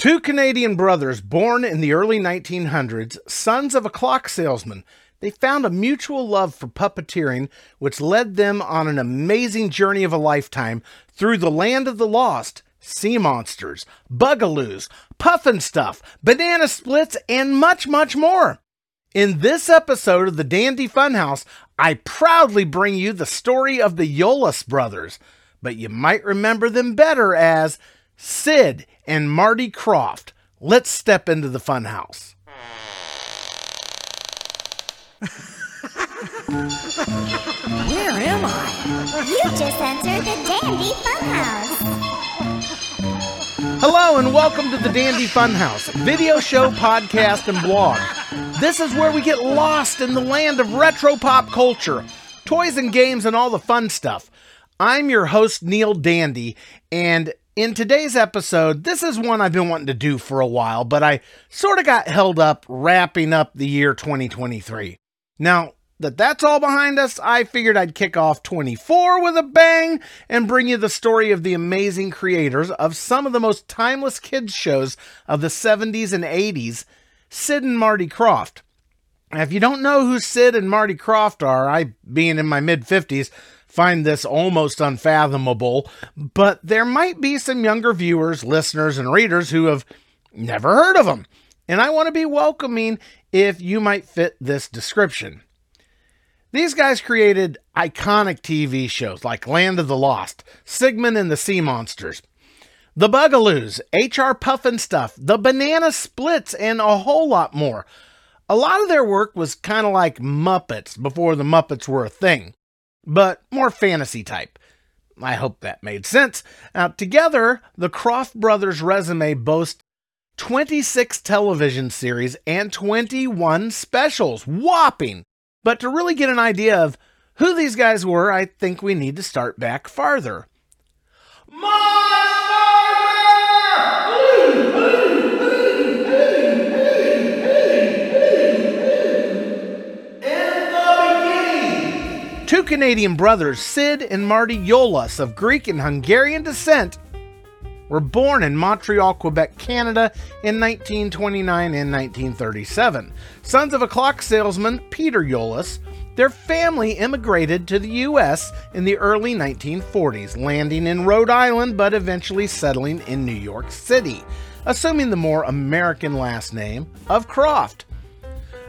Two Canadian brothers born in the early 1900s, sons of a clock salesman, they found a mutual love for puppeteering, which led them on an amazing journey of a lifetime through the land of the lost, sea monsters, bugaloos, Pufnstuf, banana splits, and much, much more. In this episode of the Dandy Funhouse, I proudly bring you the story of the Yolas brothers, but you might remember them better as Sid and Marty Krofft. Let's step into the funhouse. Where am I? You just entered the Dandy Funhouse. Hello and welcome to the Dandy Funhouse, video show, podcast, and blog. This is where we get lost in the land of retro pop culture, toys and games, and all the fun stuff. I'm your host, Neil Dandy, and in today's episode, this is one I've been wanting to do for a while, but I sort of got held up wrapping up the year 2023. Now, that that's all behind us, I figured I'd kick off 24 with a bang and bring you the story of the amazing creators of some of the most timeless kids shows of the 70s and 80s, Sid and Marty Krofft. Now, if you don't know who Sid and Marty Krofft are, I, being in my mid 50s, find this almost unfathomable, but there might be some younger viewers, listeners, and readers who have never heard of them. And I want to be welcoming if you might fit this description. These guys created iconic TV shows like Land of the Lost, Sigmund and the Sea Monsters, The Bugaloos, HR Pufnstuf, The Banana Splits, and a whole lot more. A lot of their work was kind of like Muppets before the Muppets were a thing but more fantasy type. I hope that made sense. Now, together, the Krofft brothers' resume boasts 26 television series and 21 specials. Whopping! But to really get an idea of who these guys were, I think we need to start back farther. Two Canadian brothers, Sid and Marty Yolas, of Greek and Hungarian descent, were born in Montreal, Quebec, Canada in 1929 and 1937. Sons of a clock salesman, Peter Yolas, their family immigrated to the U.S. in the early 1940s, landing in Rhode Island but eventually settling in New York City, assuming the more American last name of Krofft.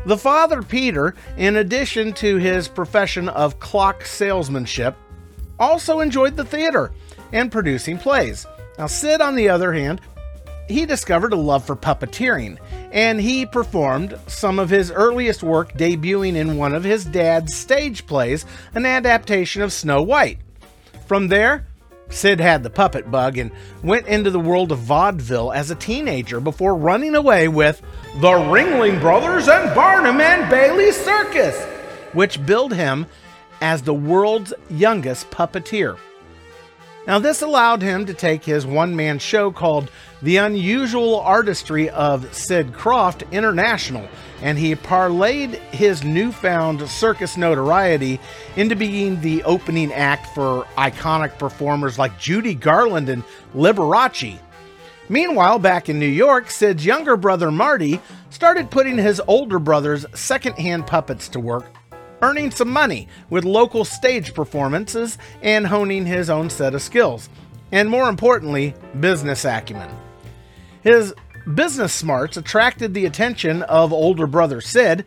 The father, Peter, in addition to his profession of clock salesmanship, also enjoyed the theater and producing plays. Now, Sid, on the other hand, he discovered a love for puppeteering, and he performed some of his earliest work debuting in one of his dad's stage plays, an adaptation of Snow White. From there, Sid had the puppet bug and went into the world of vaudeville as a teenager before running away with the Ringling Brothers and Barnum and Bailey Circus, which billed him as the world's youngest puppeteer. Now, this allowed him to take his one man show called The Unusual Artistry of Sid Krofft International, and he parlayed his newfound circus notoriety into being the opening act for iconic performers like Judy Garland and Liberace. Meanwhile, back in New York, Sid's younger brother Marty started putting his older brother's secondhand puppets to work earning some money with local stage performances and honing his own set of skills, and more importantly, business acumen. His business smarts attracted the attention of older brother Sid,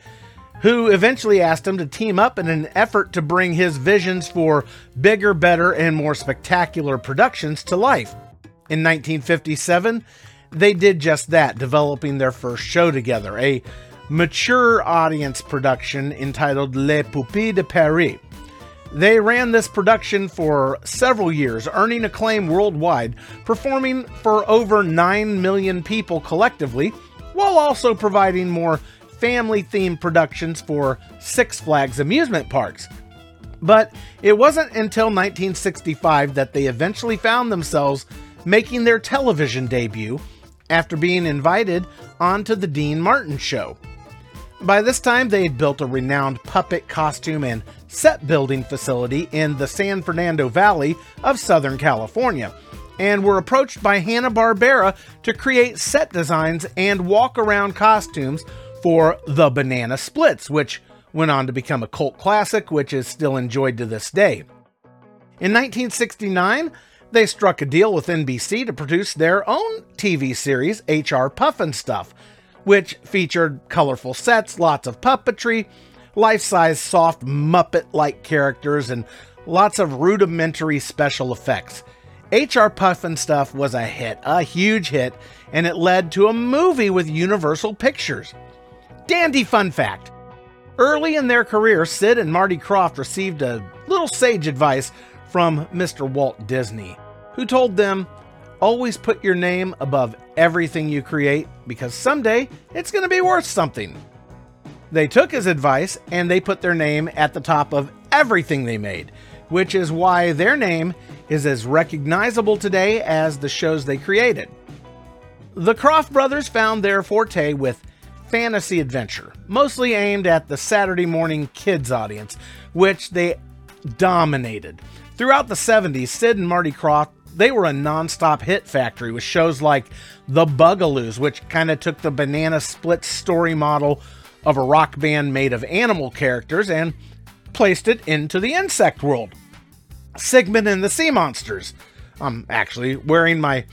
who eventually asked him to team up in an effort to bring his visions for bigger, better, and more spectacular productions to life. In 1957, they did just that, developing their first show together, a mature audience production entitled Les Poupées de Paris. They ran this production for several years, earning acclaim worldwide, performing for over 9 million people collectively, while also providing more family themed productions for Six Flags amusement parks. But it wasn't until 1965 that they eventually found themselves making their television debut after being invited onto The Dean Martin Show. By this time, they had built a renowned puppet costume and set building facility in the San Fernando Valley of Southern California, and were approached by Hanna-Barbera to create set designs and walk-around costumes for The Banana Splits, which went on to become a cult classic which is still enjoyed to this day. In 1969, they struck a deal with NBC to produce their own TV series, HR Pufnstuf, which featured colorful sets, lots of puppetry, life size soft Muppet like characters, and lots of rudimentary special effects. HR Pufnstuf was a hit, a huge hit, and it led to a movie with Universal Pictures. Dandy fun fact Early in their career, Sid and Marty Krofft received a little sage advice from Mr. Walt Disney, who told them, Always put your name above everything you create because someday it's going to be worth something. They took his advice and they put their name at the top of everything they made, which is why their name is as recognizable today as the shows they created. The Krofft brothers found their forte with fantasy adventure, mostly aimed at the Saturday morning kids audience, which they dominated. Throughout the 70s, Sid and Marty Krofft they were a non-stop hit factory with shows like The Bugaloos, which kind of took the banana split story model of a rock band made of animal characters and placed it into the insect world. Sigmund and the Sea Monsters. I'm actually wearing my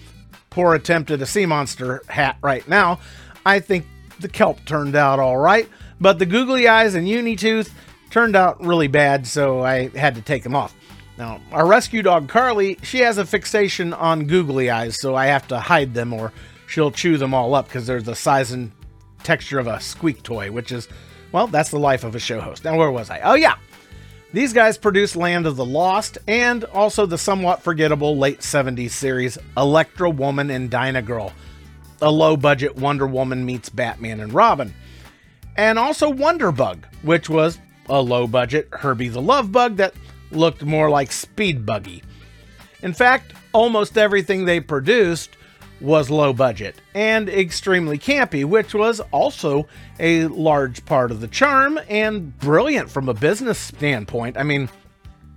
poor attempt at a sea monster hat right now. I think the kelp turned out all right, but the googly eyes and Unitooth turned out really bad, so I had to take them off. Now, our rescue dog Carly, she has a fixation on googly eyes, so I have to hide them or she'll chew them all up because they're the size and texture of a squeak toy, which is, well, that's the life of a show host. Now, where was I? Oh, yeah. These guys produced Land of the Lost and also the somewhat forgettable late 70s series Electra Woman and Dyna Girl a low budget Wonder Woman meets Batman and Robin. And also Wonder Bug, which was a low budget Herbie the Love Bug that looked more like Speed Buggy. In fact, almost everything they produced was low budget and extremely campy, which was also a large part of the charm and brilliant from a business standpoint. I mean,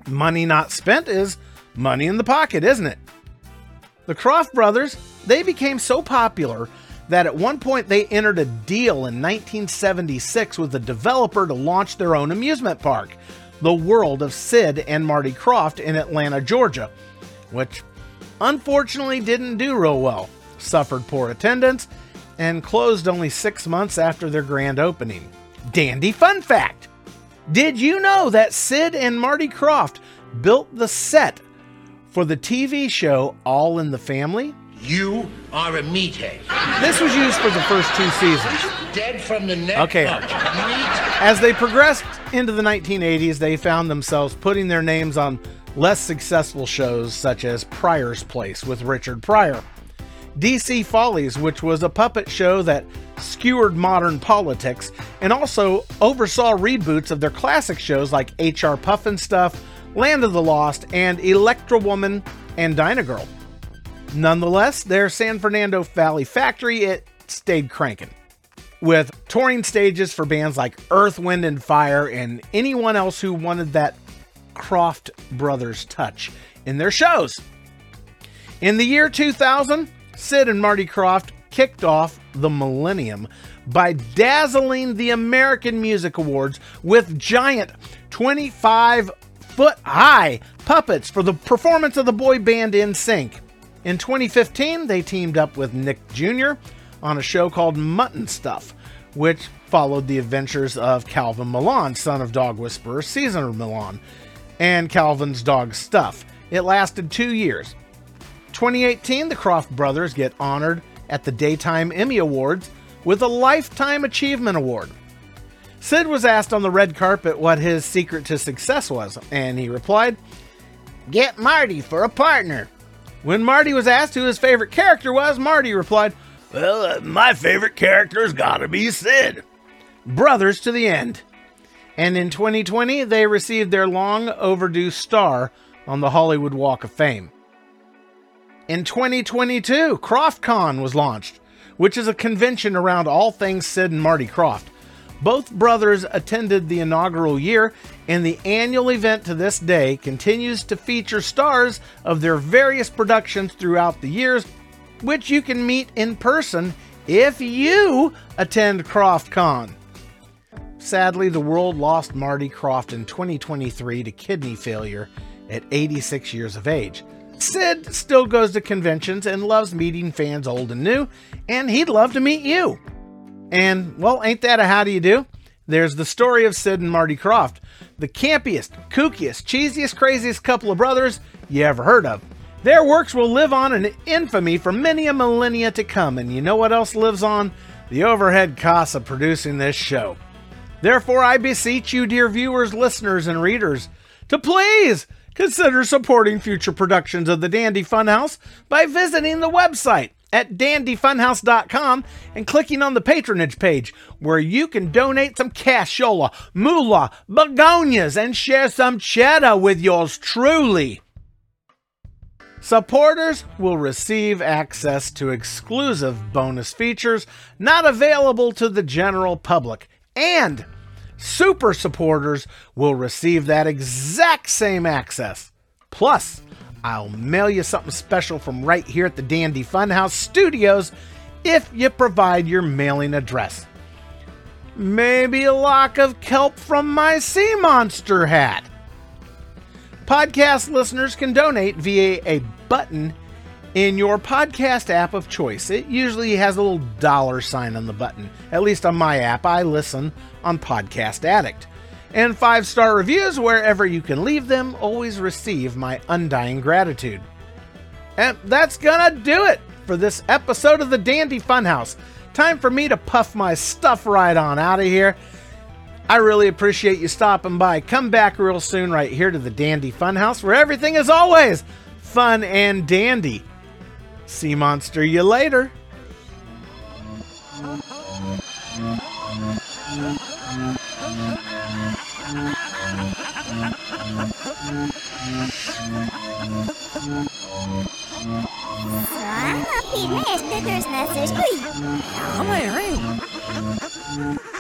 money not spent is money in the pocket, isn't it? The Krofft brothers, they became so popular that at one point they entered a deal in 1976 with a developer to launch their own amusement park, the World of Sid and Marty Krofft in Atlanta, Georgia, which unfortunately didn't do real well, suffered poor attendance, and closed only six months after their grand opening. Dandy fun fact! Did you know that Sid and Marty Krofft built the set for the TV show All in the Family. You are a meathead. This was used for the first two seasons. Dead from the neck. Okay. up. As they progressed into the 1980s, they found themselves putting their names on less successful shows such as Pryor's Place with Richard Pryor, DC Follies, which was a puppet show that skewered modern politics and also oversaw reboots of their classic shows like HR Pufnstuf, Land of the Lost, and Electra Woman and Dyna Girl. Nonetheless, their San Fernando Valley factory, it stayed cranking. With touring stages for bands like Earth, Wind, and Fire, and anyone else who wanted that Krofft Brothers touch in their shows. In the year 2000, Sid and Marty Krofft kicked off the millennium by dazzling the American Music Awards with giant 25 foot high puppets for the performance of the boy band NSYNC. In 2015, they teamed up with Nick Jr. on a show called Mutt & Stuff, which followed the adventures of Calvin Millan, son of dog whisperer Cesar Millan, and Calvin's dog Stuff. It lasted two years. 2018, the Krofft brothers get honored at the Daytime Emmy Awards with a Lifetime Achievement Award. Sid was asked on the red carpet what his secret to success was, and he replied, Get Marty for a partner. When Marty was asked who his favorite character was, Marty replied, Well, uh, my favorite character's gotta be Sid. Brothers to the end. And in 2020, they received their long overdue star on the Hollywood Walk of Fame. In 2022, KrofftCon was launched, which is a convention around all things Sid and Marty Krofft. Both brothers attended the inaugural year, and the annual event to this day continues to feature stars of their various productions throughout the years, which you can meet in person if you attend KrofftCon. Sadly, the world lost Marty Krofft in 2023 to kidney failure at 86 years of age. Sid still goes to conventions and loves meeting fans old and new, and he'd love to meet you. And, well, ain't that a how do you do? There's the story of Sid and Marty Krofft, the campiest, kookiest, cheesiest, craziest couple of brothers you ever heard of. Their works will live on in infamy for many a millennia to come, and you know what else lives on? The overhead costs of producing this show. Therefore, I beseech you, dear viewers, listeners, and readers, to please consider supporting future productions of the Dandy Funhouse by visiting the website at dandyfunhouse.com and clicking on the patronage page where you can donate some cashola, moolah, begonias, and share some cheddar with yours truly. Supporters will receive access to exclusive bonus features not available to the general public, and super supporters will receive that exact same access. Plus, I'll mail you something special from right here at the Dandy Funhouse Studios if you provide your mailing address. Maybe a lock of kelp from my sea monster hat. Podcast listeners can donate via a button in your podcast app of choice. It usually has a little dollar sign on the button. At least on my app, I listen on Podcast Addict. And five star reviews wherever you can leave them always receive my undying gratitude. And that's gonna do it for this episode of the Dandy Funhouse. Time for me to puff my stuff right on out of here. I really appreciate you stopping by. Come back real soon, right here to the Dandy Funhouse, where everything is always fun and dandy. Sea Monster, you later. Slappy mesters nesters. Ui. Ja, maar hé.